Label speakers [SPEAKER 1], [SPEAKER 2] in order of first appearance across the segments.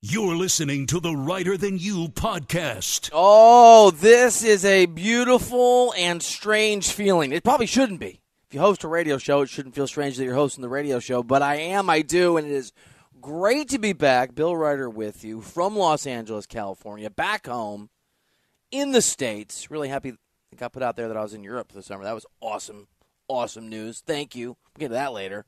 [SPEAKER 1] You're listening to the Reiter Than You podcast.
[SPEAKER 2] Oh, this is a beautiful and strange feeling. It probably shouldn't be. If you host a radio show, it shouldn't feel strange that you're hosting the radio show, but I am, I do, and it is great to be back. Bill Reiter with you from Los Angeles, California, back home in the States. Really happy I got put out there that I was in Europe this summer. That was awesome. Awesome news. Thank you. We'll get to that later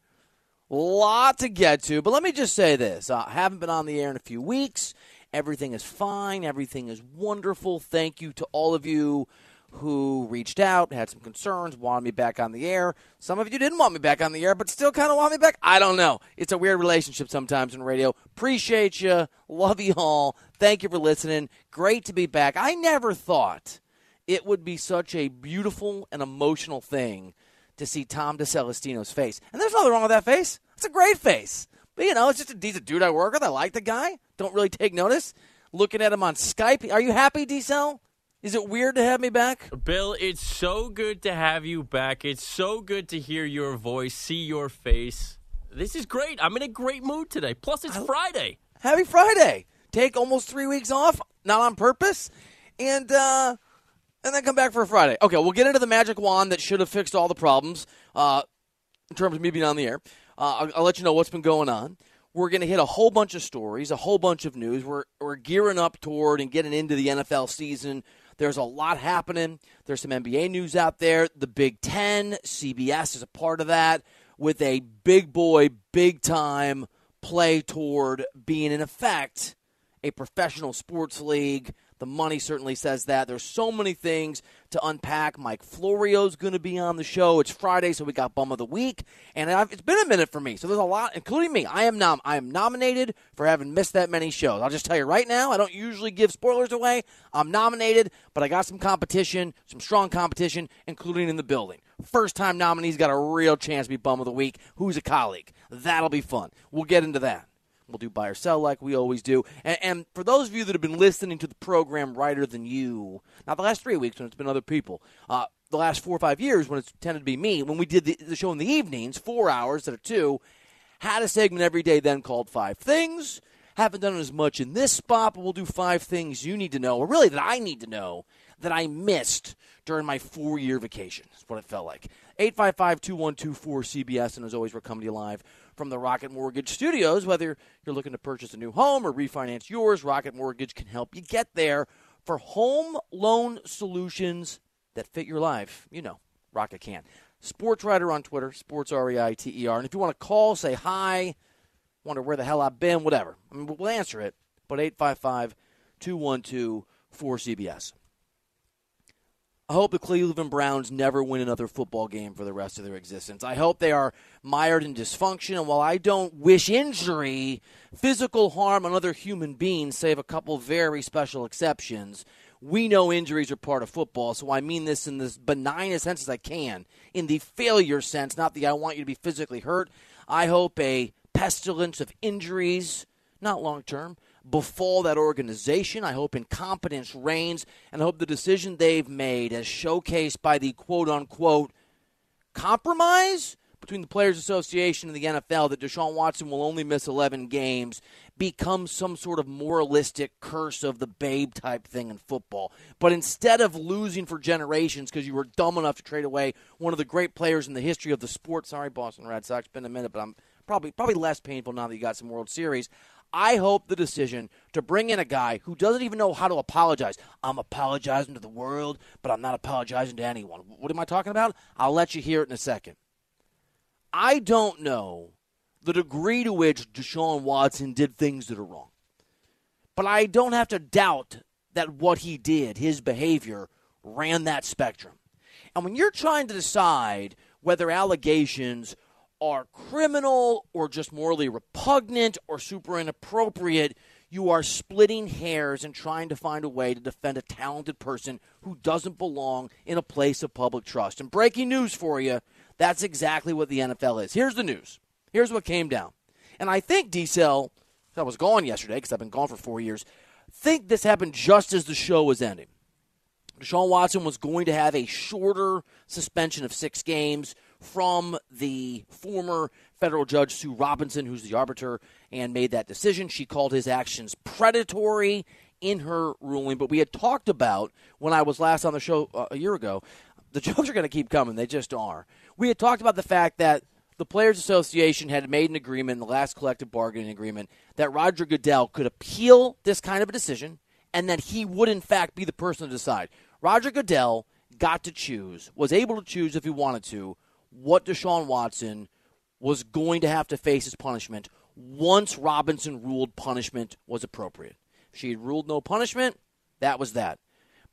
[SPEAKER 2] lot to get to, but let me just say this. I haven't been on the air in a few weeks. Everything is fine. Everything is wonderful. Thank you to all of you who reached out, had some concerns, wanted me back on the air. Some of you didn't want me back on the air, but still kind of want me back. I don't know. It's a weird relationship sometimes in radio. Appreciate you. Love you all. Thank you for listening. Great to be back. I never thought it would be such a beautiful and emotional thing to see Tom DeCelestino's face. And there's nothing wrong with that face. It's a great face. But, you know, it's just a decent dude I work with. I like the guy. Don't really take notice. Looking at him on Skype. Are you happy, Decel? Is it weird to have me back?
[SPEAKER 3] Bill, it's so good to have you back. It's so good to hear your voice, see your face. This is great. I'm in a great mood today. Plus, it's I, Friday.
[SPEAKER 2] Happy Friday. Take almost three weeks off, not on purpose. And, uh, and then come back for a Friday. Okay, we'll get into the magic wand that should have fixed all the problems uh, in terms of me being on the air. Uh, I'll, I'll, let you know what's been going on. We're going to hit a whole bunch of stories, a whole bunch of news. We're, we're gearing up toward and getting into the NFL season. There's a lot happening. There's some NBA news out there. The Big Ten, CBS is a part of that with a big boy, big time play toward being, in effect, a professional sports league the money certainly says that. There's so many things to unpack. Mike Florio's going to be on the show. It's Friday, so we got bum of the week, and I've, it's been a minute for me. So there's a lot, including me. I am nom- I am nominated for having missed that many shows. I'll just tell you right now. I don't usually give spoilers away. I'm nominated, but I got some competition, some strong competition, including in the building. First time nominees got a real chance to be bum of the week. Who's a colleague? That'll be fun. We'll get into that. We'll do buy or sell like we always do. And, and, for those of you that have been listening to the program Reiter Than You, not the last three weeks when it's been other people, uh, the last four or five years when it's tended to be me, when we did the, the show in the evenings, four hours instead of two, had a segment every day then called Five Things. Haven't done as much in this spot, but we'll do five things you need to know, or really that I need to know, that I missed during my four year vacation. That's what it felt like. 855 2124 CBS, and as always, we're coming to you live from the Rocket Mortgage Studios. Whether you're looking to purchase a new home or refinance yours, Rocket Mortgage can help you get there for home loan solutions that fit your life. You know, Rocket can. Sports Reiter on Twitter, Sports R E I T E R. And if you want to call, say hi, wonder where the hell I've been, whatever. I mean, we'll answer it. But 855 212 4CBS. I hope the Cleveland Browns never win another football game for the rest of their existence. I hope they are mired in dysfunction. And while I don't wish injury, physical harm on other human beings, save a couple very special exceptions, we know injuries are part of football. So I mean this in this benign sense as I can, in the failure sense, not the I want you to be physically hurt. I hope a pestilence of injuries, not long term, befall that organization. I hope incompetence reigns, and I hope the decision they've made, as showcased by the quote unquote compromise between the Players Association and the NFL, that Deshaun Watson will only miss 11 games, becomes some sort of moralistic curse of the babe type thing in football. But instead of losing for generations because you were dumb enough to trade away one of the great players in the history of the sport, sorry, Boston Red Sox, been a minute, but I'm probably probably less painful now that you got some World Series. I hope the decision to bring in a guy who doesn't even know how to apologize. I'm apologizing to the world, but I'm not apologizing to anyone. What am I talking about? I'll let you hear it in a second. I don't know the degree to which Deshaun Watson did things that are wrong. But I don't have to doubt that what he did, his behavior, ran that spectrum. And when you're trying to decide whether allegations are criminal or just morally repugnant or super inappropriate, you are splitting hairs and trying to find a way to defend a talented person who doesn't belong in a place of public trust. And breaking news for you, that's exactly what the NFL is. Here's the news. Here's what came down. And I think Decel, I was gone yesterday because I've been gone for four years, think this happened just as the show was ending. Deshaun Watson was going to have a shorter suspension of six games from the former federal judge Sue Robinson, who's the arbiter and made that decision. She called his actions predatory in her ruling. But we had talked about when I was last on the show uh, a year ago. The jokes are going to keep coming; they just are. We had talked about the fact that the Players Association had made an agreement the last collective bargaining agreement that Roger Goodell could appeal this kind of a decision and that he would, in fact, be the person to decide. Roger Goodell got to choose, was able to choose if he wanted to, what Deshaun Watson was going to have to face as punishment once Robinson ruled punishment was appropriate. She had ruled no punishment, that was that.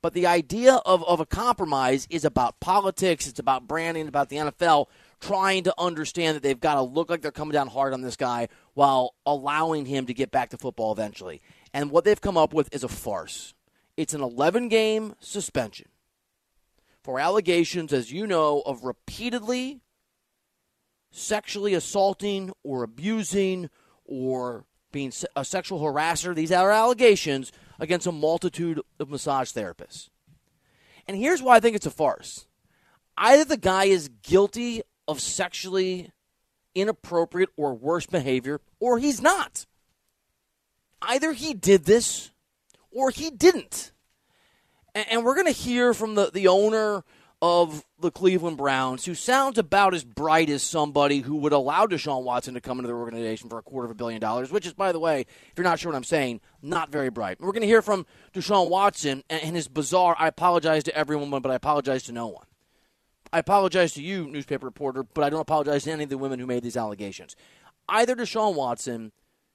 [SPEAKER 2] But the idea of, of a compromise is about politics, it's about branding, about the NFL trying to understand that they've got to look like they're coming down hard on this guy while allowing him to get back to football eventually. And what they've come up with is a farce. It's an 11 game suspension for allegations, as you know, of repeatedly sexually assaulting or abusing or being a sexual harasser. These are allegations against a multitude of massage therapists. And here's why I think it's a farce. Either the guy is guilty of sexually inappropriate or worse behavior, or he's not. Either he did this or he didn't. And, we're going to hear from the, the owner of the Cleveland Browns, who sounds about as bright as somebody who would allow Deshaun Watson to come into their organization for a quarter of a billion dollars, which is, by the way, if you're not sure what I'm saying, not very bright. We're going to hear from Deshaun Watson and his bizarre, I apologize to everyone, but I apologize to no one. I apologize to you, newspaper reporter, but I don't apologize to any of the women who made these allegations. Either Deshaun Watson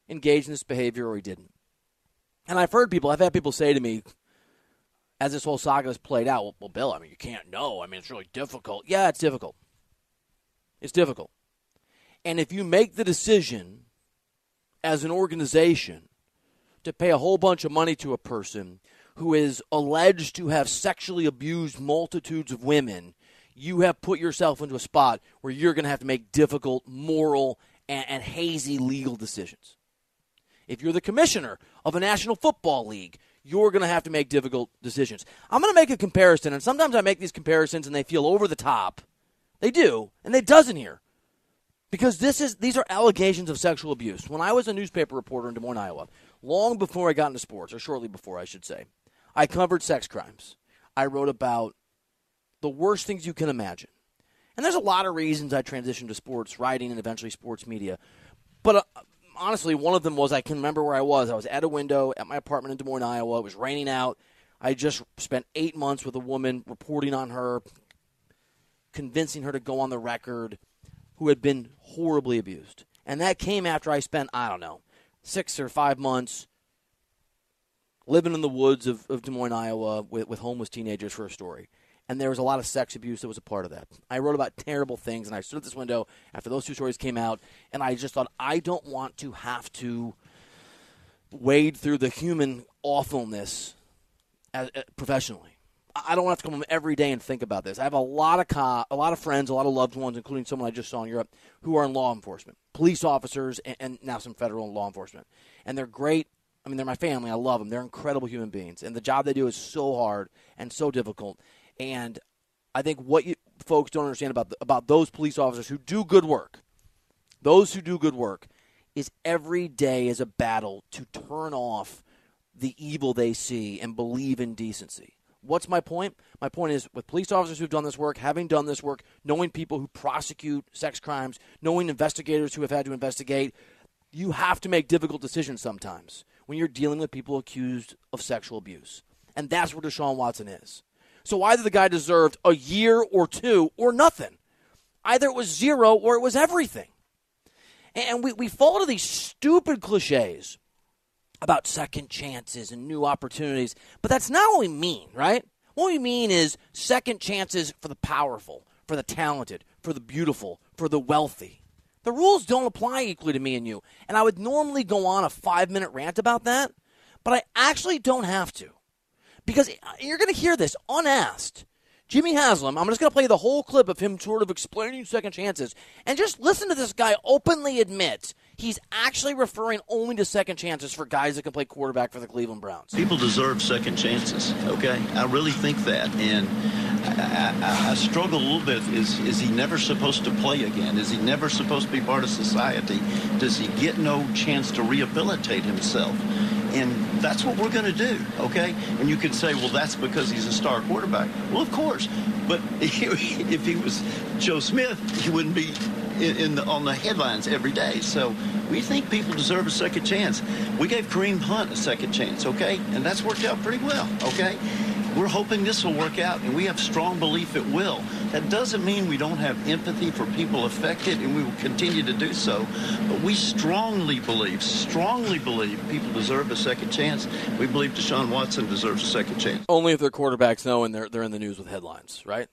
[SPEAKER 2] engaged in this behavior or he didn't. And I've heard people, I've had people say to me, as this whole saga has played out, well, Bill, I mean, you can't know. I mean, it's really difficult. Yeah, it's difficult. It's difficult. And if you make the decision as an organization to pay a whole bunch of money to a person who is alleged to have sexually abused multitudes of women you have put yourself into a spot where you're going to have to make difficult moral and, and hazy legal decisions. If you're the commissioner of a National Football League, you're going to have to make difficult decisions. I'm going to make a comparison, and sometimes I make these comparisons and they feel over the top. They do, and it doesn't here. Because this is these are allegations of sexual abuse. When I was a newspaper reporter in Des Moines, Iowa, long before I got into sports, or shortly before, I should say, I covered sex crimes. I wrote about the worst things you can imagine. And there's a lot of reasons I transitioned to sports writing and eventually sports media. But uh, honestly, one of them was I can remember where I was. I was at a window at my apartment in Des Moines, Iowa. It was raining out. I just spent eight months with a woman reporting on her, convincing her to go on the record, who had been horribly abused. And that came after I spent, I don't know, six or five months living in the woods of, of Des Moines, Iowa with, with homeless teenagers for a story and there was a lot of sex abuse that was a part of that. I wrote about terrible things, and I stood at this window after those two stories came out, and I just thought, I don't want to have to wade through the human awfulness professionally. I don't want to come home every day and think about this. I have a lot of co- a lot of friends, a lot of loved ones, including someone I just saw in Europe, who are in law enforcement, police officers, and, and now some federal law enforcement, and they're great. I mean, they're my family. I love them. They're incredible human beings, and the job they do is so hard and so difficult. And I think what you folks don't understand about the, about those police officers who do good work, those who do good work, is every day is a battle to turn off the evil they see and believe in decency. What's my point? My point is with police officers who've done this work, having done this work, knowing people who prosecute sex crimes, knowing investigators who have had to investigate, you have to make difficult decisions sometimes when you're dealing with people accused of sexual abuse. And that's where Deshaun Watson is. So either the guy deserved a year or two or nothing. Either it was zero or it was everything. And we, we fall to these stupid cliches about second chances and new opportunities, but that's not what we mean, right? What we mean is second chances for the powerful, for the talented, for the beautiful, for the wealthy. The rules don't apply equally to me and you. And I would normally go on a five minute rant about that, but I actually don't have to. Because uh, you're going to hear this unasked. Jimmy Haslam, I'm just going to play the whole clip of him sort of explaining second chances. And just listen to this guy openly admit he's actually referring only to second chances for guys that can play quarterback for the Cleveland Browns.
[SPEAKER 4] People deserve second chances, okay? I really think that. And I, I, I, struggle a little bit. Is, is he never supposed to play again? Is he never supposed to be part of society? Does he get no chance to rehabilitate himself? And that's what we're going to do, okay? And you could say, well, that's because he's a star quarterback. Well, of course. But if he was Joe Smith, he wouldn't be in, in the, on the headlines every day. So we think people deserve a second chance. We gave Kareem Hunt a second chance, okay? And that's worked out pretty well, okay? We're hoping this will work out, and we have strong belief it will. That doesn't mean we don't have empathy for people affected, and we will continue to do so. But we strongly believe, strongly believe people deserve a second chance. We believe Deshaun Watson deserves a second chance.
[SPEAKER 2] Only if their quarterbacks know and they're, they're in the news with headlines, right?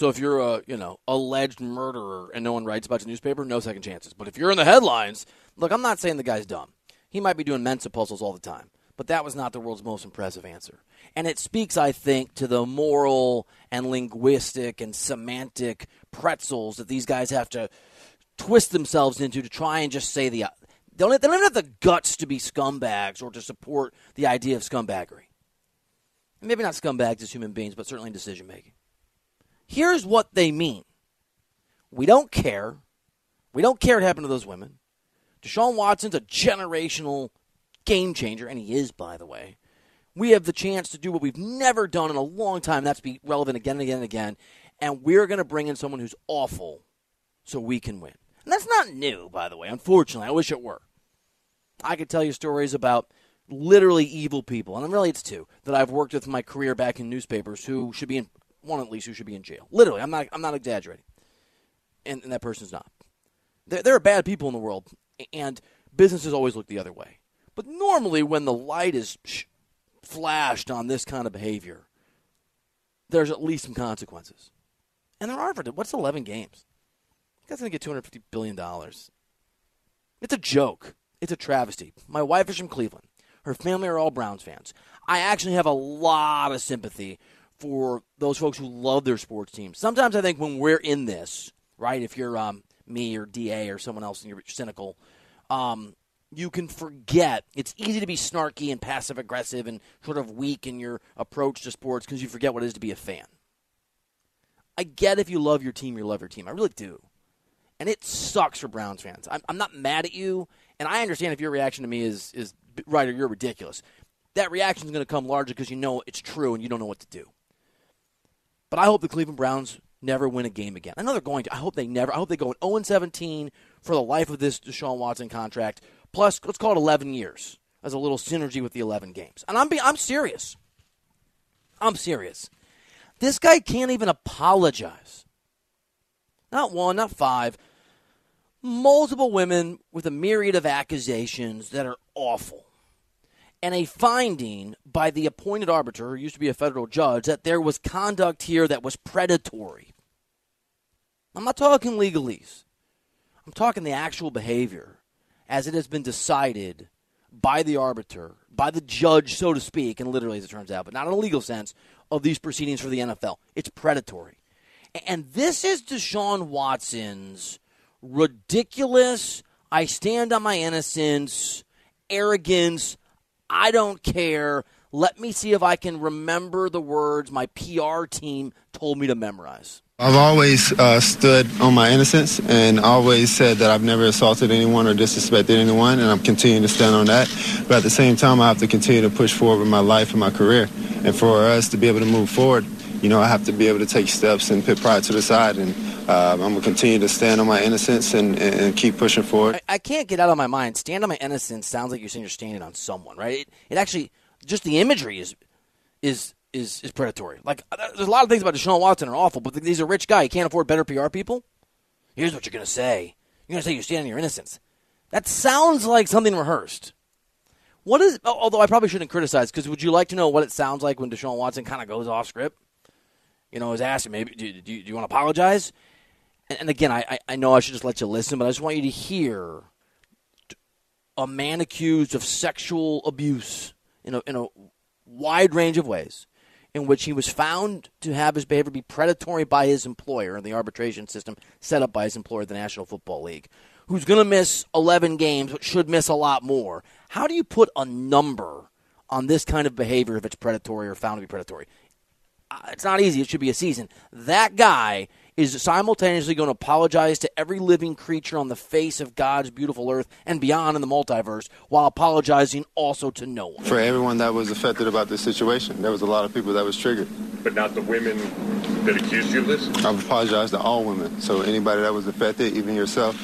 [SPEAKER 2] So if you're a you know alleged murderer and no one writes about your newspaper, no second chances. But if you're in the headlines, look, I'm not saying the guy's dumb. He might be doing Mensa puzzles all the time, but that was not the world's most impressive answer. And it speaks, I think, to the moral and linguistic and semantic pretzels that these guys have to twist themselves into to try and just say the. They don't, they don't have the guts to be scumbags or to support the idea of scumbaggery. Maybe not scumbags as human beings, but certainly in decision making. Here's what they mean we don't care. We don't care what happened to those women. Deshaun Watson's a generational game changer, and he is, by the way. We have the chance to do what we've never done in a long time. That's be relevant again and again and again. And we're going to bring in someone who's awful so we can win. And that's not new, by the way. Unfortunately, I wish it were. I could tell you stories about literally evil people, and really it's two that I've worked with in my career back in newspapers who should be in one at least who should be in jail. Literally, I'm not I'm not exaggerating. And, and that person's not. There, there are bad people in the world, and businesses always look the other way. But normally, when the light is flashed on this kind of behavior, there's at least some consequences. And there are for what's 11 games? You guys gonna get 250 billion dollars. It's a joke. It's a travesty. My wife is from Cleveland. Her family are all Browns fans. I actually have a lot of sympathy for those folks who love their sports teams. Sometimes I think when we're in this, right, if you're um, me or DA or someone else and you're cynical, um, you can forget. It's easy to be snarky and passive aggressive and sort of weak in your approach to sports because you forget what it is to be a fan. I get if you love your team, you love your team. I really do. And it sucks for Browns fans. I'm, I'm not mad at you, and I understand if your reaction to me is, is right or you're ridiculous. That reaction is going to come largely because you know it's true and you don't know what to do. But I hope the Cleveland Browns never win a game again. I know they're going to. I hope they never. I hope they go 0 17 for the life of this Deshaun Watson contract. Plus, let's call it 11 years as a little synergy with the 11 games. And I'm be, I'm serious. I'm serious. This guy can't even apologize. Not one, not five. Multiple women with a myriad of accusations that are awful and a finding by the appointed arbiter, who used to be a federal judge, that there was conduct here that was predatory. I'm not talking legalese. I'm talking the actual behavior as it has been decided by the arbiter, by the judge, so to speak, and literally as it turns out, but not in a legal sense, of these proceedings for the NFL. It's predatory. And this is Deshaun Watson's ridiculous, I stand on my innocence, arrogance, I don't care. Let me see if I can remember the words my PR team told me to memorize.
[SPEAKER 5] I've always uh, stood on my innocence and always said that I've never assaulted anyone or disrespected anyone, and I'm continuing to stand on that. But at the same time, I have to continue to push forward with my life and my career. And for us to be able to move forward, you know, I have to be able to take steps and put pride to the side. And uh, I'm going to continue to stand on my innocence and, and keep pushing forward.
[SPEAKER 2] I, I, can't get out of my mind. Stand on my innocence sounds like you're saying you're standing on someone, right? It, it actually, just the imagery is is is is predatory. Like uh, there's a lot of things about Deshaun Watson are awful, but he's a rich guy. He can't afford better PR people. Here's what you're gonna say. You're gonna say you're standing on your innocence. That sounds like something rehearsed. What is? Although I probably shouldn't criticize, because would you like to know what it sounds like when Deshaun Watson kind of goes off script? You know, is asking maybe do, do, do you want to apologize? And, and again, I, I know I should just let you listen, but I just want you to hear a man accused of sexual abuse in a, in a wide range of ways in which he was found to have his behavior be predatory by his employer in the arbitration system set up by his employer, the National Football League, who's going to miss 11 games but should miss a lot more. How do you put a number on this kind of behavior if it's predatory or found to be predatory? Uh, it's not easy. It should be a season. That guy is simultaneously going to apologize to every living creature on the face of God's beautiful earth and beyond in the multiverse while apologizing also to no one.
[SPEAKER 5] For everyone that was affected about this situation, there was a lot of people that was triggered.
[SPEAKER 6] But not the women that accused you of this?
[SPEAKER 5] I've apologized to all women. So anybody that was affected, even yourself,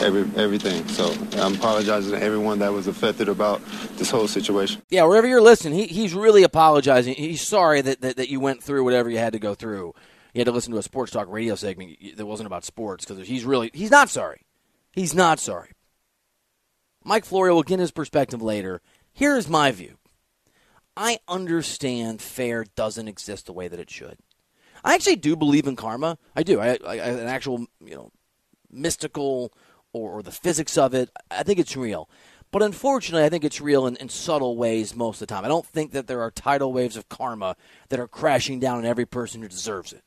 [SPEAKER 5] every everything. So I'm apologizing to everyone that was affected about this whole situation.
[SPEAKER 2] Yeah, wherever you're listening, he, he's really apologizing. He's sorry that, that, that you went through whatever you had to go through. You had to listen to a sports talk radio segment that wasn't about sports because he's really he's not sorry. He's not sorry. Mike Florio will get his perspective later. Here is my view. I understand fair doesn't exist the way that it should. I actually do believe in karma. I do. I, I an actual you know mystical or, or the physics of it. I think it's real. But unfortunately, I think it's real in, in, subtle ways most of the time. I don't think that there are tidal waves of karma that are crashing down on every person who deserves it.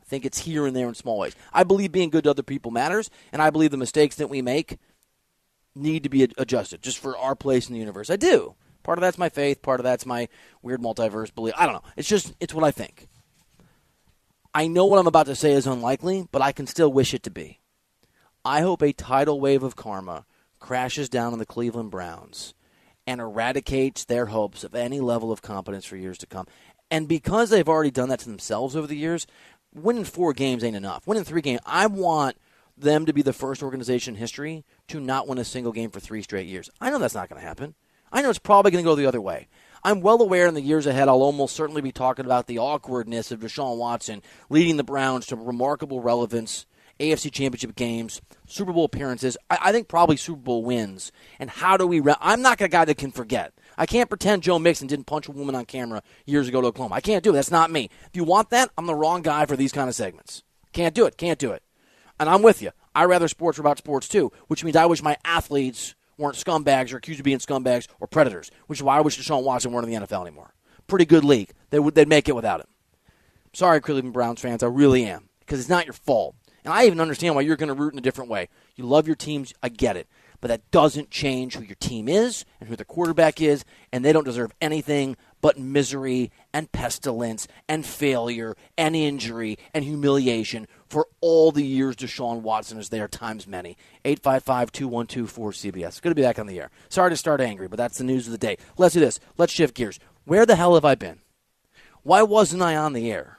[SPEAKER 2] I think it's here and there in small ways. I believe being good to other people matters, and I believe the mistakes that we make need to be adjusted just for our place in the universe. I do. Part of that's my faith, part of that's my weird multiverse belief. I don't know. It's just, it's what I think. I know what I'm about to say is unlikely, but I can still wish it to be. I hope a tidal wave of karma crashes down on the Cleveland Browns and eradicates their hopes of any level of competence for years to come. And because they've already done that to themselves over the years, winning four games ain't enough. Winning three games, I want them to be the first organization in history to not win a single game for three straight years. I know that's not going to happen. I know it's probably going to go the other way. I'm well aware in the years ahead I'll almost certainly be talking about the awkwardness of Deshaun Watson leading the Browns to remarkable relevance AFC Championship games, Super Bowl appearances. I, I think probably Super Bowl wins. And how do we? Re- I'm not a guy that can forget. I can't pretend Joe Mixon didn't punch a woman on camera years ago to Oklahoma. I can't do it. That's not me. If you want that, I'm the wrong guy for these kind of segments. Can't do it. Can't do it. And I'm with you. I rather sports are about sports too, which means I wish my athletes weren't scumbags or accused of being scumbags or predators, which is why I wish Deshaun Watson weren't in the NFL anymore. Pretty good league. They would they'd make it without him. Sorry, Cleveland Browns fans, I really am because it's not your fault. And I even understand why you're going to root in a different way. You love your teams, I get it. But that doesn't change who your team is and who the quarterback is, and they don't deserve anything but misery and pestilence and failure and injury and humiliation for all the years Deshaun Watson is there, times many. 855 212 4CBS. Good to be back on the air. Sorry to start angry, but that's the news of the day. Let's do this. Let's shift gears. Where the hell have I been? Why wasn't I on the air?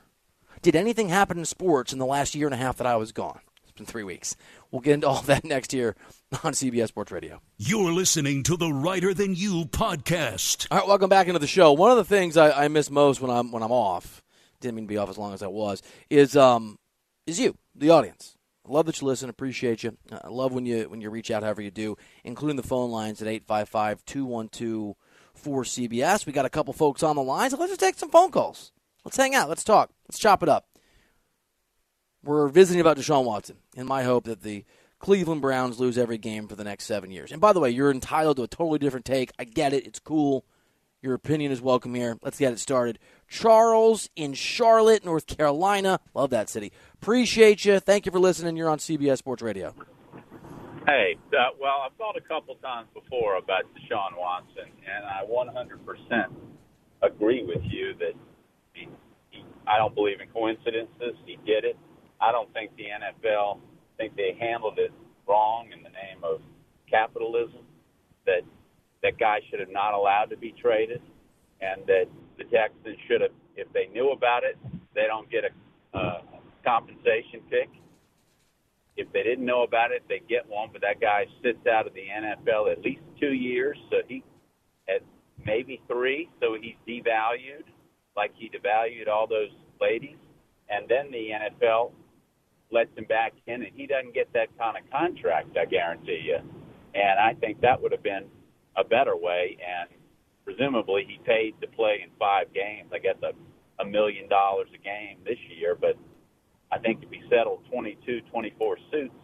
[SPEAKER 2] Did anything happen in sports in the last year and a half that I was gone? It's been three weeks. We'll get into all that next year on CBS Sports Radio.
[SPEAKER 1] You're listening to the Reiter Than You podcast.
[SPEAKER 2] All right, welcome back into the show. One of the things I, I miss most when I'm when I'm off, didn't mean to be off as long as I was, is um is you, the audience. I love that you listen. Appreciate you. I love when you when you reach out, however you do, including the phone lines at 855 212 4CBS. We got a couple folks on the line, so let's just take some phone calls. Let's hang out. Let's talk. Let's chop it up. We're visiting about Deshaun Watson, in my hope that the Cleveland Browns lose every game for the next seven years. And by the way, you're entitled to a totally different take. I get it. It's cool. Your opinion is welcome here. Let's get it started. Charles in Charlotte, North Carolina. Love that city. Appreciate you. Thank you for listening. You're on CBS Sports Radio.
[SPEAKER 7] Hey, uh, well, I've thought a couple times before about Deshaun Watson, and I 100% agree with you that I don't believe in coincidences. He did it. I don't think the NFL think they handled it wrong in the name of capitalism. That that guy should have not allowed to be traded, and that the Texans should have, if they knew about it, they don't get a uh, compensation pick. If they didn't know about it, they get one. But that guy sits out of the NFL at least two years, so he at maybe three, so he's devalued, like he devalued all those ladies. And then the NFL lets him back in, and he doesn't get that kind of contract. I guarantee you. And I think that would have been a better way. And presumably, he paid to play in five games. I guess a a million dollars a game this year, but I think if he settled 22, 24 suits,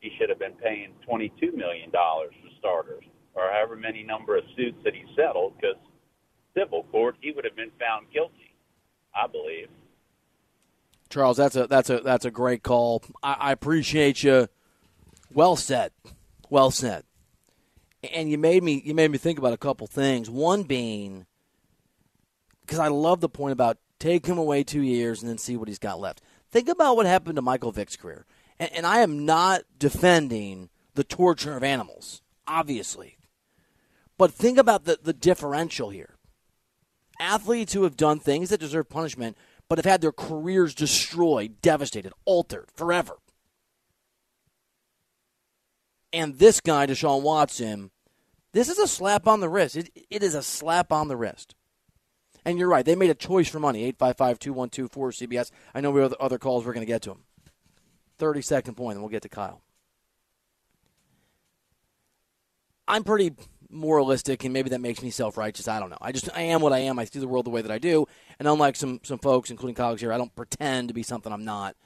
[SPEAKER 7] he should have been paying 22 million dollars for starters, or however many number of suits that he settled. Because civil court, he would have been found guilty, I believe.
[SPEAKER 2] Charles, that's a that's a that's a great call. I, I appreciate you Well said. Well said. And you made me you made me think about a couple things. One being because I love the point about take him away two years and then see what he's got left. Think about what happened to Michael Vick's career. And, and I am not defending the torture of animals, obviously. But think about the, the differential here. Athletes who have done things that deserve punishment, but have had their careers destroyed, devastated, altered forever. And this guy, Deshaun Watson, this is a slap on the wrist. It, it is a slap on the wrist. And you're right. They made a choice for money. 855 212 cbs I know we have other calls. We're going to get to them. 30 second point, and we'll get to Kyle. I'm pretty moralistic, and maybe that makes me self righteous. I don't know. I just I am what I am. I see the world the way that I do, and unlike some some folks, including colleagues here, I don't pretend to be something I'm not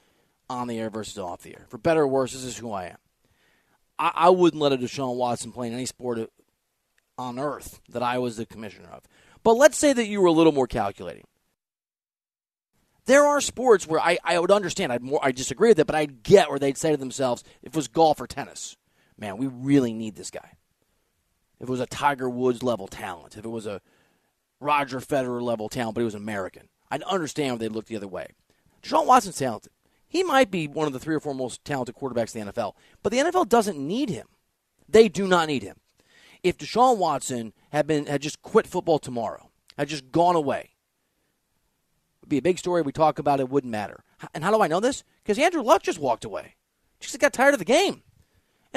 [SPEAKER 2] on the air versus off the air. For better or worse, this is who I am. I, I wouldn't let a Deshaun Watson play in any sport on earth that I was the commissioner of. But let's say that you were a little more calculating. There are sports where I, I would understand. I'd more I disagree with it, but I'd get where they'd say to themselves, if it was golf or tennis, man, we really need this guy. If it was a Tiger Woods level talent, if it was a Roger Federer level talent, but he was American, I'd understand if they'd look the other way. Deshaun Watson's talented. He might be one of the three or four most talented quarterbacks in the NFL, but the NFL doesn't need him. They do not need him. If Deshaun Watson had been had just quit football tomorrow, had just gone away, it'd be a big story. We talk about it, wouldn't matter. And how do I know this? Because Andrew Luck just walked away. Just got tired of the game.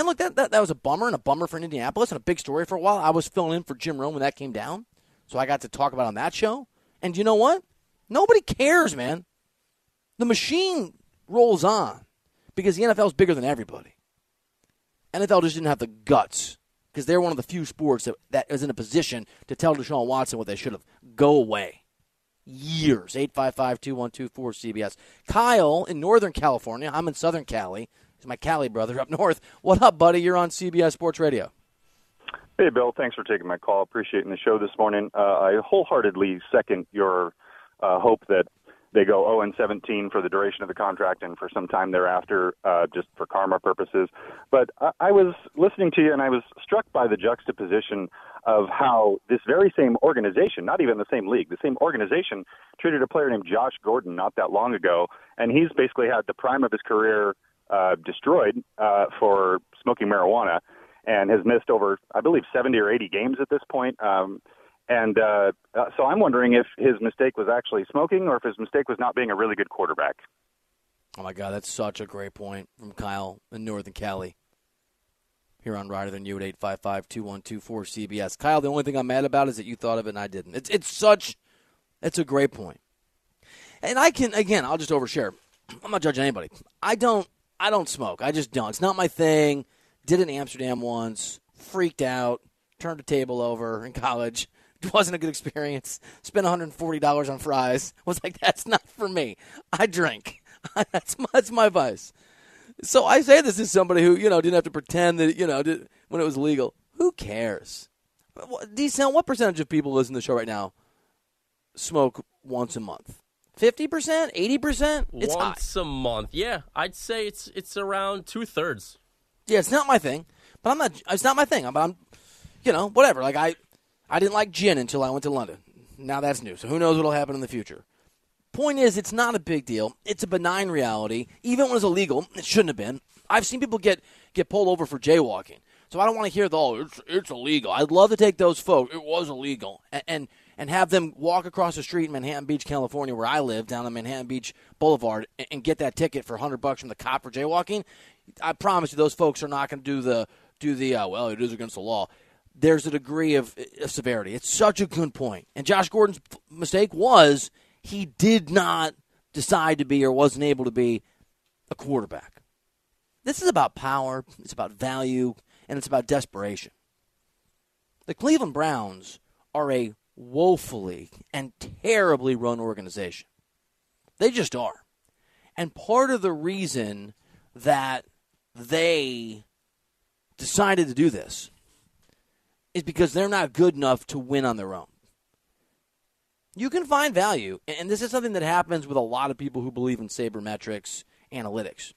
[SPEAKER 2] And look, that, that, that was a bummer and a bummer for Indianapolis and a big story for a while. I was filling in for Jim Rome when that came down. So I got to talk about on that show. And you know what? Nobody cares, man. The machine rolls on because the NFL is bigger than everybody. NFL just didn't have the guts because they're one of the few sports that, that is in a position to tell Deshaun Watson what they should have. Go away. Years. 855 212 cbs Kyle in Northern California. I'm in Southern Cali. He's my Cali brother up north. What up, buddy? You're on CBS Sports Radio.
[SPEAKER 8] Hey, Bill. Thanks for taking my call. Appreciating the show this morning. Uh, I wholeheartedly second your uh, hope that they go 0 and 17 for the duration of the contract and for some time thereafter, uh, just for karma purposes. But I, I was listening to you and I was struck by the juxtaposition of how this very same organization, not even the same league, the same organization, treated a player named Josh Gordon not that long ago, and he's basically had the prime of his career uh, destroyed uh, for smoking marijuana and has missed over, I believe, 70 or 80 games at this point. Um, and uh, uh, so I'm wondering if his mistake was actually smoking or if his mistake was not being a really good quarterback.
[SPEAKER 2] Oh my God, that's such a great point from Kyle in Northern Cali. Here on Reiter Than You at 855 2124 CBS. Kyle, the only thing I'm mad about is that you thought of it and I didn't. It's, it's such, it's a great point. And I can, again, I'll just overshare. I'm not judging anybody. I don't, I don't smoke. I just don't. It's not my thing. Did in Amsterdam once. Freaked out. Turned a table over in college it wasn't a good experience. Spent $140 on fries. Was like, that's not for me. I drink. that's my, that's my vice. So I say this as somebody who you know didn't have to pretend that you know did, when it was legal. Who cares? Decent. What percentage of people listening to the show right now smoke once a month? Fifty percent, eighty percent. It's
[SPEAKER 3] once
[SPEAKER 2] high.
[SPEAKER 3] a month. Yeah, I'd say it's it's around two thirds.
[SPEAKER 2] Yeah, it's not my thing, but I'm not. It's not my thing. But I'm, you know, whatever. Like I, I didn't like gin until I went to London. Now that's new. So who knows what'll happen in the future. Point is, it's not a big deal. It's a benign reality. Even when it's illegal, it shouldn't have been. I've seen people get, get pulled over for jaywalking. So I don't want to hear the, oh, it's, it's illegal. I'd love to take those folks, it was illegal, and, and, and have them walk across the street in Manhattan Beach, California, where I live, down on Manhattan Beach Boulevard, and, get that ticket for 100 bucks from the cop for jaywalking. I promise you, those folks are not going to do the, do the uh, well, it is against the law there's a degree of, of severity. It's such a good point. And Josh Gordon's mistake was he did not decide to be or wasn't able to be a quarterback. This is about power, it's about value, and it's about desperation. The Cleveland Browns are a woefully and terribly run organization. They just are. And part of the reason that they decided to do this is because they're not good enough to win on their own. You can find value, and this is something that happens with a lot of people who believe in sabermetrics analytics.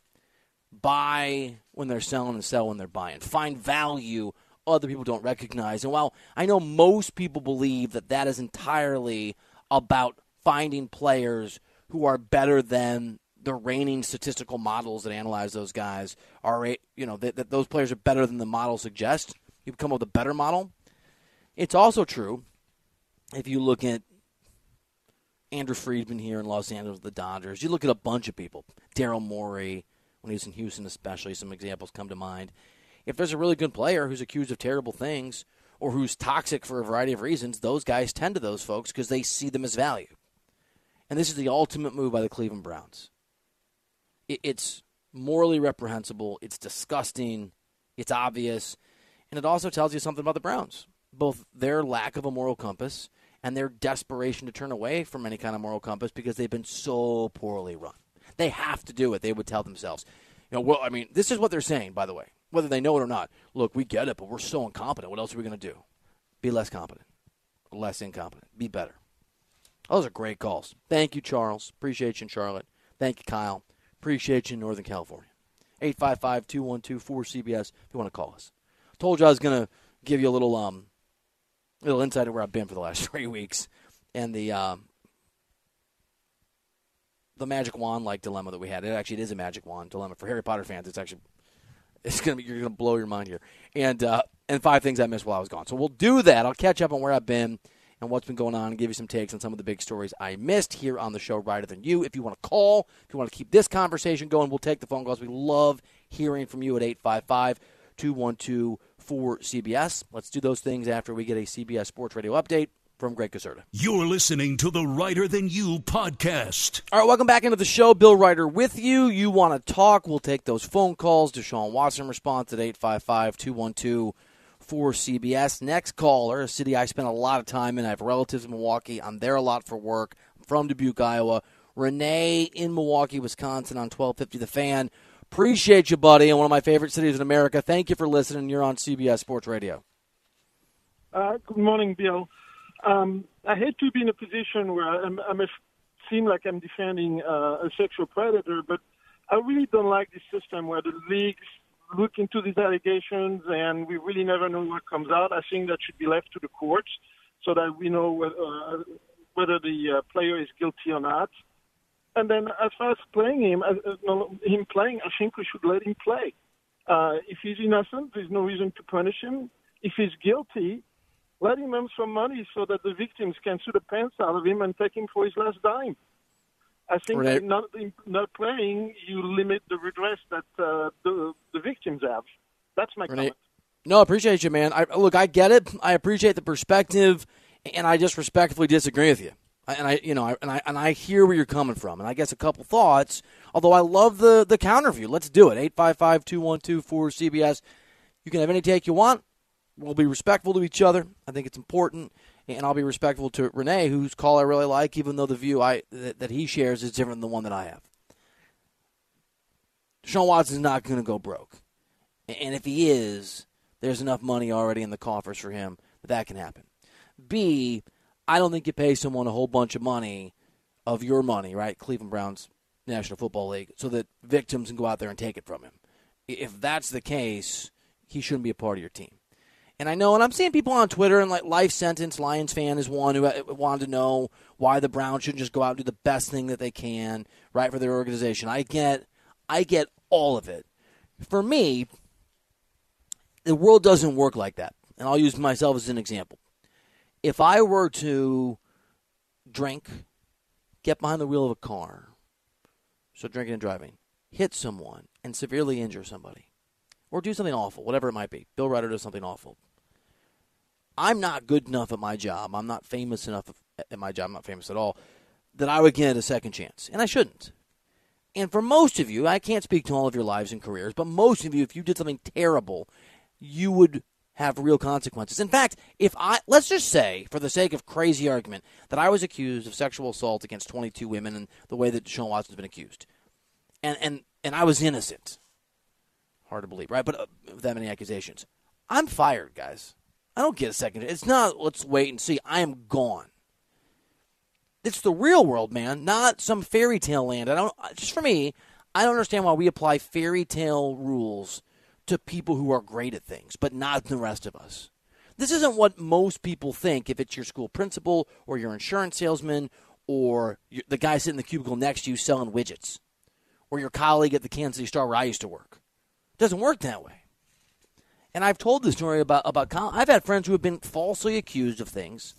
[SPEAKER 2] buy when they're selling and sell when they're buying. Find value other people don't recognize. And while I know most people believe that that is entirely about finding players who are better than the reigning statistical models that analyze those guys are, you know, that, that those players are better than the model suggests. You come up with a better model. It's also true if you look at Andrew Friedman here in Los Angeles, with the Dodgers. You look at a bunch of people. Daryl Morey, when he was in Houston, especially, some examples come to mind. If there's a really good player who's accused of terrible things or who's toxic for a variety of reasons, those guys tend to those folks because they see them as value. And this is the ultimate move by the Cleveland Browns. It's morally reprehensible, it's disgusting, it's obvious, and it also tells you something about the Browns both their lack of a moral compass and their desperation to turn away from any kind of moral compass because they've been so poorly run. They have to do it, they would tell themselves. You know, well, I mean, this is what they're saying, by the way, whether they know it or not. Look, we get it, but we're so incompetent. What else are we going to do? Be less competent, less incompetent, be better. Those are great calls. Thank you, Charles. Appreciate you in Charlotte. Thank you, Kyle. Appreciate you in Northern California. 855 212 4CBS if you want to call us. Told you I was going to give you a little um, little insight of where I've been for the last three weeks, and the um, the magic wand like dilemma that we had. It actually it is a magic wand dilemma for Harry Potter fans. It's actually it's gonna be you're gonna blow your mind here. And uh, and five things I missed while I was gone. So we'll do that. I'll catch up on where I've been and what's been going on and give you some takes on some of the big stories I missed here on the show Reiter Than You. If you want to call, if you want to keep this conversation going, we'll take the phone calls. We love hearing from you at 855 212 for CBS. Let's do those things after we get a CBS Sports Radio update from Greg Caserta.
[SPEAKER 1] You're listening to the Reiter Than You podcast.
[SPEAKER 2] All right, welcome back into the show. Bill Reiter with you. You want to talk? We'll take those phone calls. Deshaun Watson response at 855 212 for CBS. Next caller, a city I spent a lot of time in. I have relatives in Milwaukee. I'm there a lot for work. I'm from Dubuque, Iowa. Renee in Milwaukee, Wisconsin on 1250 The Fan. Appreciate you, buddy, in one of my favorite cities in America. Thank you for listening. You're on CBS Sports Radio.
[SPEAKER 9] Uh, good morning, Bill. Um, I hate to be in a position where I'm, I'm seem like I'm defending uh, a sexual predator, but I really don't like this system where the leagues look into these allegations and we really never know what comes out. I think that should be left to the courts so that we know whether, uh, whether the uh, player is guilty or not. And then as far as playing him, uh, uh him playing, I think we should let him play. Uh, if he's innocent, there's no reason to punish him. If he's guilty, let him earn some money so that the victims can sue the pants out of him and take him for his last dime. I think right. not not playing, you limit the redress that uh, the the victims have. That's my Renee. comment.
[SPEAKER 2] No, appreciate you, man. I, look, I get it. I appreciate the perspective, and I just respectfully disagree with you and I, you know, and I and I hear where you're coming from, and I guess a couple thoughts. Although I love the the counter view. Let's do it. Eight five five two one two four CBS. You can have any take you want. We'll be respectful to each other. I think it's important, and I'll be respectful to Renee, whose call I really like, even though the view I that, that he shares is different than the one that I have. Deshaun Watson's not going to go broke, and if he is, there's enough money already in the coffers for him that that can happen. B, I don't think you pay someone a whole bunch of money of your money, right? Cleveland Browns National Football League, so that victims can go out there and take it from him. If that's the case, he shouldn't be a part of your team. And I know, and I'm seeing people on Twitter, and like Life Sentence Lions fan is one who uh, wanted to know why the Browns shouldn't just go out and do the best thing that they can, right, for their organization. I get, I get all of it. For me, the world doesn't work like that, and I'll use myself as an example if I were to drink, get behind the wheel of a car, so drinking and driving, hit someone and severely injure somebody, or do something awful, whatever it might be, Bill Reiter does something awful. I'm not good enough at my job. I'm not famous enough at my job. I'm not famous at all that I would get a second chance, and I shouldn't. And for most of you, I can't speak to all of your lives and careers, but most of you, if you did something terrible, you would have real consequences. In fact, if I let's just say, for the sake of crazy argument, that I was accused of sexual assault against 22 women and the way that Deshaun Watson's been accused, and and and I was innocent. Hard to believe, right? But uh, that many accusations, I'm fired, guys. I don't get a second. It's not. Let's wait and see. I am gone. It's the real world, man, not some fairy tale land. I don't. Just for me, I don't understand why we apply fairy tale rules to people who are great at things, but not the rest of us. This isn't what most people think if it's your school principal or your insurance salesman or the guy sitting in the cubicle next to you selling widgets or your colleague at the Kansas City Star where I used to work. It doesn't work that way. And I've told this story about about I've had friends who have been falsely accused of things,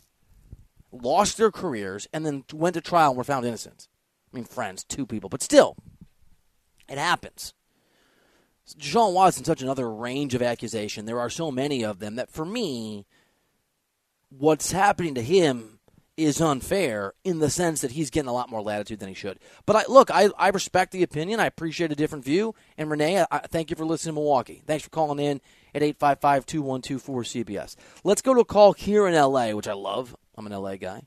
[SPEAKER 2] lost their careers, and then went to trial and were found innocent. I mean, friends, two people, but still, it happens. Deshaun Watson, such another range of accusation. There are so many of them that for me, what's happening to him is unfair in the sense that he's getting a lot more latitude than he should. But I look, I, I respect the opinion. I appreciate a different view. And Renee, I thank you for listening to Milwaukee. Thanks for calling in at 855-2124-CBS. Let's go to a call here in LA, which I love. I'm an LA guy.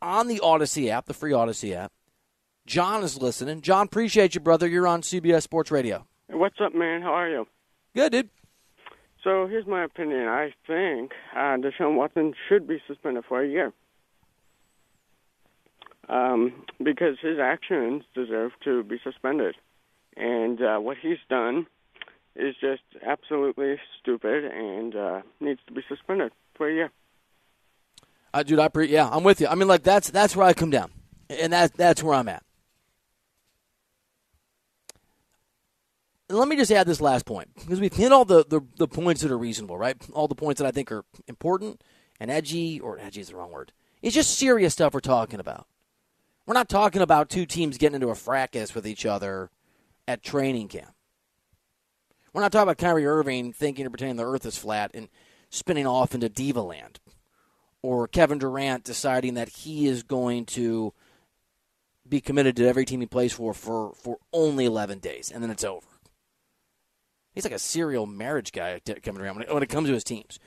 [SPEAKER 2] On the Audacy app, the free Audacy app. John is listening. John, appreciate you, brother. You're on CBS Sports Radio.
[SPEAKER 10] What's up, man? How are you?
[SPEAKER 2] Good, dude.
[SPEAKER 10] So here's my opinion. I think uh, Deshaun Watson should be suspended for a year um, because his actions deserve to be suspended, and uh, what he's done is just absolutely stupid and uh, needs to be suspended for a year.
[SPEAKER 2] Uh, dude, I pre- yeah, I'm with you. I mean, like that's that's where I come down, and that that's where I'm at. Let me just add this last point because we've hit all the, the, the points that are reasonable, right? All the points that I think are important and edgy, or edgy is the wrong word. It's just serious stuff we're talking about. We're not talking about two teams getting into a fracas with each other at training camp. We're not talking about Kyrie Irving thinking or pretending the earth is flat and spinning off into Diva Land. Or Kevin Durant deciding that he is going to be committed to every team he plays for for, for only 11 days, and then it's over. He's like a serial marriage guy, Kevin Durant, when it, when it comes to his teams.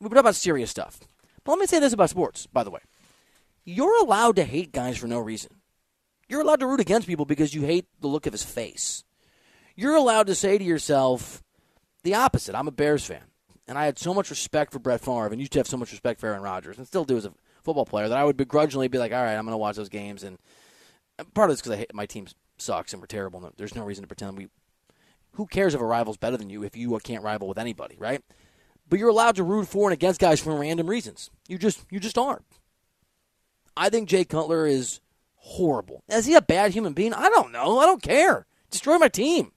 [SPEAKER 2] We talk about serious stuff. But let me say this about sports, by the way. You're allowed to hate guys for no reason. You're allowed to root against people because you hate the look of his face. You're allowed to say to yourself the opposite. I'm a Bears fan, and I had so much respect for Brett Favre, and used to have so much respect for Aaron Rodgers, and still do as a football player, that I would begrudgingly be like, all right, I'm going to watch those games. And part of it's because my team sucks and we're terrible. There's no reason to pretend we. Who cares if a rival's better than you if you uh, can't rival with anybody, right? But you're allowed to root for and against guys for random reasons. You just you just aren't. I think Jay Cutler is horrible. Is he a bad human being? I don't know. I don't care. Destroy my team.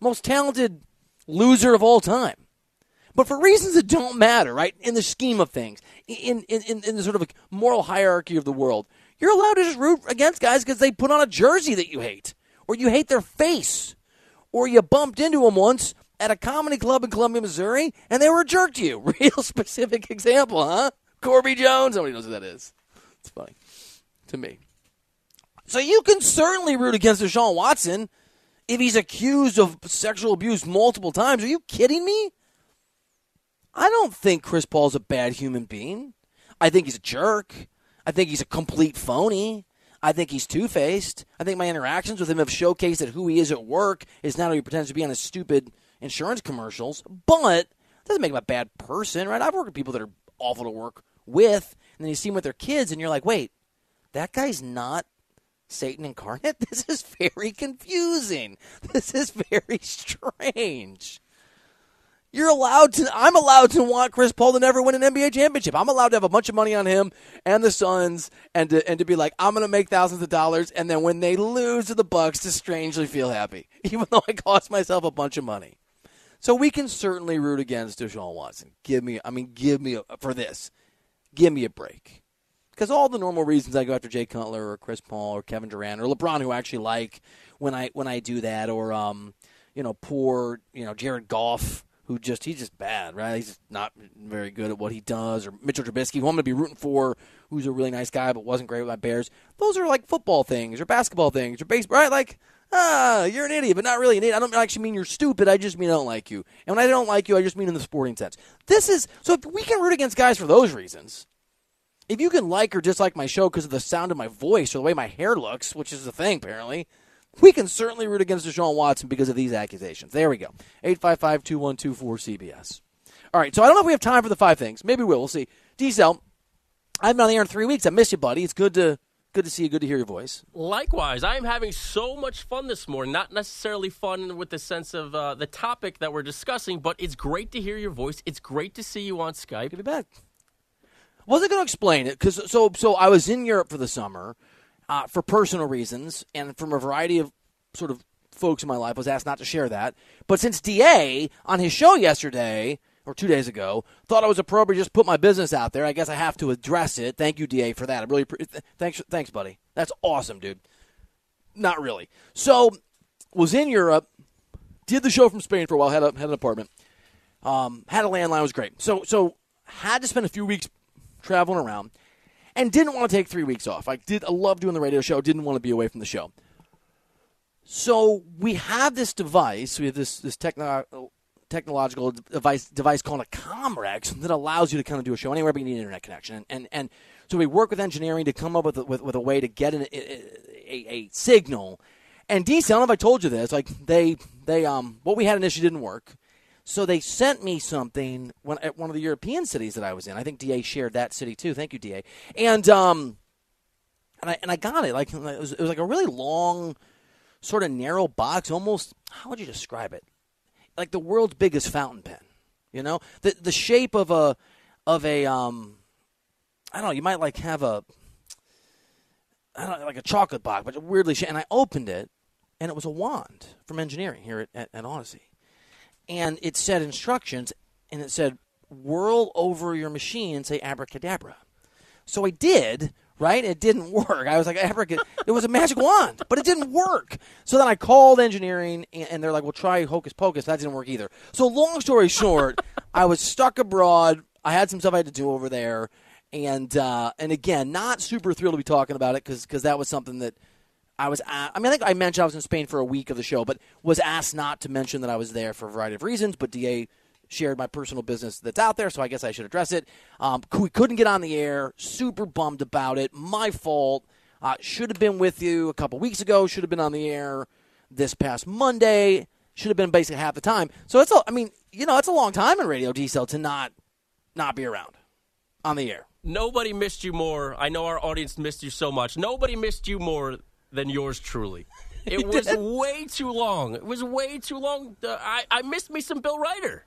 [SPEAKER 2] Most talented loser of all time. But for reasons that don't matter, right? In the scheme of things, in, in, in, in the sort of moral hierarchy of the world, you're allowed to just root against guys because they put on a jersey that you hate, or you hate their face, or you bumped into them once at a comedy club in Columbia, Missouri, and they were a jerk to you. Real specific example, huh? Corby Jones. Nobody knows who that is. It's funny to me. So you can certainly root against Deshaun Watson if he's accused of sexual abuse multiple times. Are you kidding me? I don't think Chris Paul's a bad human being. I think he's a jerk. I think he's a complete phony. I think he's two faced. I think my interactions with him have showcased that who he is at work is not who he pretends to be on his stupid insurance commercials, but doesn't make him a bad person, right? I've worked with people that are awful to work with, and then you see them with their kids, and you're like, wait, that guy's not Satan incarnate? This is very confusing. This is very strange. You're allowed to. I'm allowed to want Chris Paul to never win an NBA championship. I'm allowed to have a bunch of money on him and the Suns, and to and to be like, I'm going to make thousands of dollars, and then when they lose to the Bucks, to strangely feel happy, even though I cost myself a bunch of money. So we can certainly root against Deshaun Watson. Give me, I mean, give me a, for this. Give me a break. Because all the normal reasons I go after Jay Cutler or Chris Paul or Kevin Durant or LeBron, who I actually like when I when I do that, or um, you know, poor you know Jared Goff who just he's just bad, right? He's not very good at what he does. Or Mitchell Trubisky, who I'm going to be rooting for, who's a really nice guy but wasn't great with my Bears. Those are like football things or basketball things or baseball, right? Like, ah, you're an idiot, but not really an idiot. I don't actually mean you're stupid. I just mean I don't like you. And when I don't like you, I just mean in the sporting sense. This is so if we can root against guys for those reasons. If you can like or dislike my show because of the sound of my voice or the way my hair looks, which is a thing apparently, we can certainly root against Deshaun Watson because of these accusations. There we go. 855 2124 CBS. All right, so I don't know if we have time for the five things. Maybe we'll. We'll see. Decel, I've been on the air in three weeks. I miss you, buddy. It's good to Good to see you. Good to hear your voice.
[SPEAKER 3] Likewise, I am having so much fun this morning. Not necessarily fun with the sense of uh, the topic that we're discussing, but it's great to hear your voice. It's great to see you on Skype.
[SPEAKER 2] Give me back. Wasn't going to explain it because so so I was in Europe for the summer uh, for personal reasons and from a variety of sort of folks in my life. Was asked not to share that, but since DA on his show yesterday or two days ago thought it was appropriate to just put my business out there, I guess I have to address it. Thank you, DA, for that. I really pre- thanks thanks, buddy. That's awesome, dude. Not really. So was in Europe, did the show from Spain for a while, had a, had an apartment, um, had a landline, was great. So so had to spend a few weeks traveling around, and didn't want to take three weeks off. I did. I love doing the radio show. Didn't want to be away from the show. So we have this device. We have this this techno- technological device device called a Comrex that allows you to kind of do a show anywhere, but you need an internet connection. And and, and so we work with engineering to come up with a, with, with a way to get an, a, a, a signal. And DC, I don't know if I told you this. Like they they um what we had initially didn't work. So they sent me something when, at one of the European cities that I was in. I think DA shared that city too. Thank you, DA. And um, and I and I got it. Like it was, it was like a really long, sort of narrow box. Almost how would you describe it? Like the world's biggest fountain pen. You know, the the shape of a of a um, I don't know. You might like have a I don't know, like a chocolate box, but weirdly. And I opened it, and it was a wand from engineering here at, at, at Audacy and it said instructions, and it said whirl over your machine and say abracadabra. So I did, right? It didn't work. I was like, abracadabra. it was a magic wand, but it didn't work. So then I called engineering, and they're like, well, try hocus pocus. That didn't work either. So long story short, I was stuck abroad. I had some stuff I had to do over there. And uh, and again, not super thrilled to be talking about it because that was something that I was. I mean, I think I mentioned I was in Spain for a week of the show, but was asked not to mention that I was there for a variety of reasons. But DA shared my personal business that's out there, so I guess I should address it. Um, we couldn't get on the air. Super bummed about it. My fault. Uh, should have been with you a couple weeks ago. Should have been on the air this past Monday. Should have been basically half the time. So it's I mean, you know, it's a long time in radio Decel to not not be around on the air.
[SPEAKER 3] Nobody missed you more. I know our audience missed you so much. Nobody missed you more than yours truly. It was way too long. It was way too long. Uh, I, I missed me some Bill Reiter.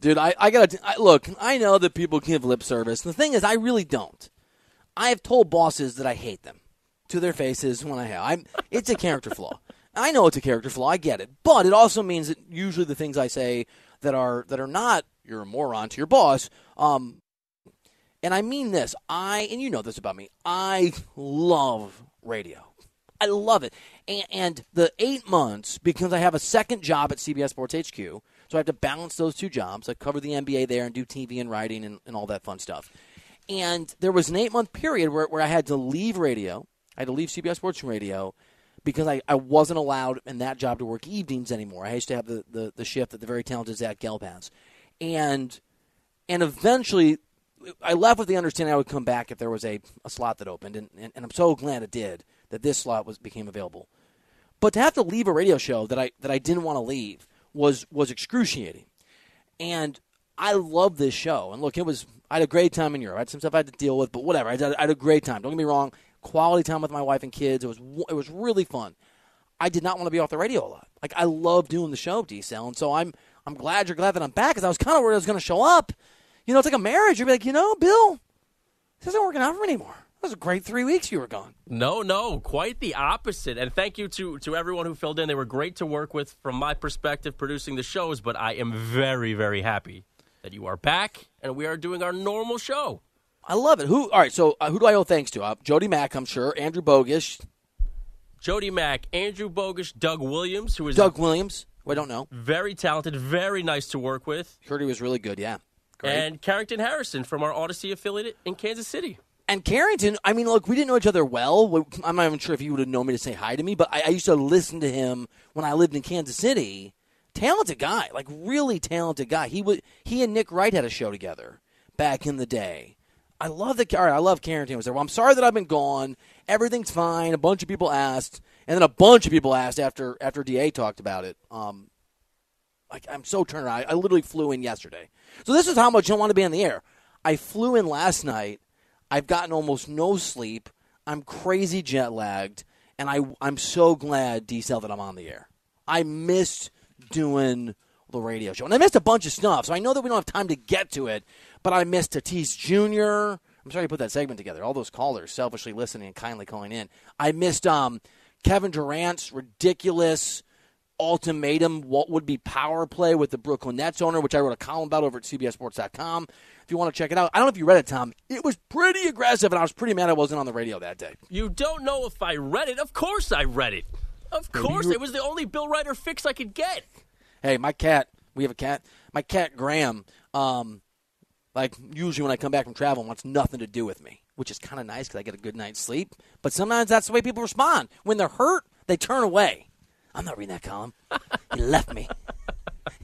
[SPEAKER 2] Dude, I, I gotta I, look. I know that people give lip service. The thing is, I really don't. I have told bosses that I hate them to their faces when I have. I'm. It's a character flaw. I know it's a character flaw. I get it, but it also means that usually the things I say that are that are not you're a moron to your boss. Um, and I mean this. I and you know this about me. I love radio. I love it. And, and, the eight months, because I have a second job at CBS Sports HQ, so I have to balance those two jobs. I cover the NBA there and do TV and writing and, and all that fun stuff. And there was an eight month period where, where I had to leave radio. I had to leave CBS Sports Radio because I, I wasn't allowed in that job to work evenings anymore. I used to have the, the, the shift that the very talented Zach Gelb has. And, and eventually, I left with the understanding I would come back if there was a, a slot that opened, and, and, and I'm so glad it did that this slot was became available. But to have to leave a radio show that I that I didn't want to leave was was excruciating. And I love this show. And look, it was I had a great time in Europe. I had some stuff I had to deal with, but whatever. I had, I had a great time. Don't get me wrong. Quality time with my wife and kids. It was it was really fun. I did not want to be off the radio a lot. Like I love doing the show, Decel, and so I'm I'm glad you're glad that I'm back because I was kind of worried I was going to show up. You know, it's like a marriage. You'd be like, you know, Bill, this isn't working out for me anymore. Was a great three weeks you were gone.
[SPEAKER 3] No, no, quite the opposite. And thank you to, to everyone who filled in. They were great to work with from my perspective producing the shows, but I am very, very happy that you are back and we are doing our normal show.
[SPEAKER 2] I love it. Who? All right, so uh, who do I owe thanks to? Uh, Jody Mack, I'm sure. Andrew Bogusch.
[SPEAKER 3] Jody Mack, Andrew Bogusch, Doug Williams, who is
[SPEAKER 2] Doug Williams. Who I don't know.
[SPEAKER 3] Very talented, very nice to work with.
[SPEAKER 2] Heard he was really good, yeah. Great.
[SPEAKER 3] And Carrington Harrison from our Audacy affiliate in Kansas City.
[SPEAKER 2] And Carrington, I mean, look, we didn't know each other well. I'm not even sure if he would have known me to say hi to me, but I, I used to listen to him when I lived in Kansas City. Talented guy, like really talented guy. He would, he and Nick Wright had a show together back in the day. I love the all right, I love Carrington was there. Well, I'm sorry that I've been gone. Everything's fine. A bunch of people asked, and then a bunch of people asked after after DA talked about it. Um, like I'm so turned. I, I literally flew in yesterday, so this is how much I want to be on the air. I flew in last night I've gotten almost no sleep. I'm crazy jet lagged, and I I'm so glad Decel that I'm on the air. I missed doing the radio show, and I missed a bunch of stuff. So I know that we don't have time to get to it, but I missed Tatis Jr. I'm sorry to put that segment together. All those callers selfishly listening and kindly calling in. I missed um, Kevin Durant's ridiculous ultimatum what would be power play with the Brooklyn Nets owner, which I wrote a column about over at CBSSports.com. If you want to check it out, I don't know if you read it, Tom. It was pretty aggressive, and I was pretty mad I wasn't on the radio that day.
[SPEAKER 3] You don't know if I read it. Of course I read it. Of course, it was the only Bill Reiter fix I could get.
[SPEAKER 2] Hey, my cat. We have a cat. My cat Graham. Um, like usually when I come back from travel, wants nothing to do with me, which is kind of nice because I get a good night's sleep. But sometimes that's the way people respond. When they're hurt, they turn away. I'm not reading that column. he left me.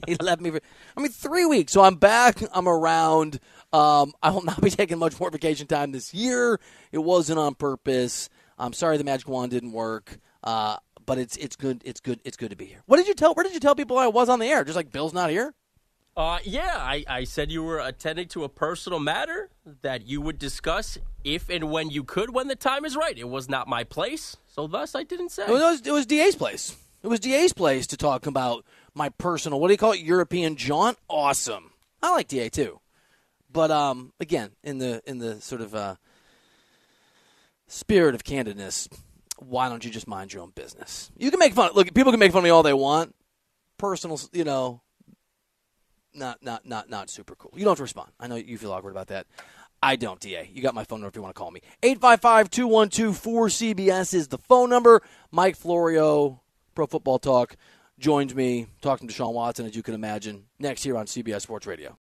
[SPEAKER 2] he left me. For, I mean, three weeks. So I'm back. I'm around. Um, I will not be taking much more vacation time this year. It wasn't on purpose. I'm sorry the magic wand didn't work. Uh, but it's it's good. It's good. It's good to be here. What did you tell? Where did you tell people I was on the air? Just like Bill's not here.
[SPEAKER 3] Uh, yeah, I, I said you were attending to a personal matter that you would discuss if and when you could when the time is right. It was not my place, so thus I didn't say.
[SPEAKER 2] It was, it was DA's place. It was DA's place to talk about my personal, what do you call it, European jaunt? Awesome. I like DA too. But um, again, in the in the sort of uh, spirit of candidness, why don't you just mind your own business? You can make fun. Look, people can make fun of me all they want. Personal, you know, not not not not super cool. You don't have to respond. I know you feel awkward about that. I don't, DA. You got my phone number if you want to call me. 855-212-4CBS is the phone number. Mike Florio, Pro Football Talk, joins me talking Deshaun Watson, as you can imagine, next here on CBS Sports Radio.